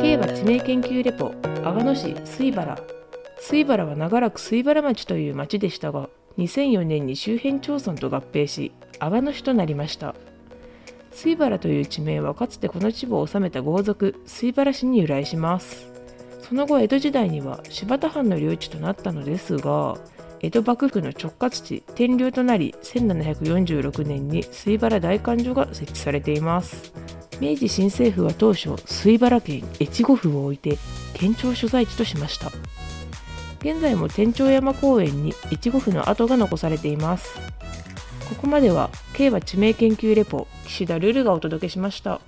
競馬地名研究レポ阿賀野市水原。水原は長らく水原町という町でしたが2004年に周辺町村と合併し阿賀野市となりました。水原という地名はかつてこの地を治めた豪族水原氏に由来します。その後江戸時代には柴田藩の領地となったのですが江戸幕府の直轄地天領となり1746年に水原大官所が設置されています。明治新政府は当初水原県越後府を置いて県庁所在地としました現在も天長山公園に越後府の跡が残されていますここまでは競馬地名研究レポ岸田ルルがお届けしました。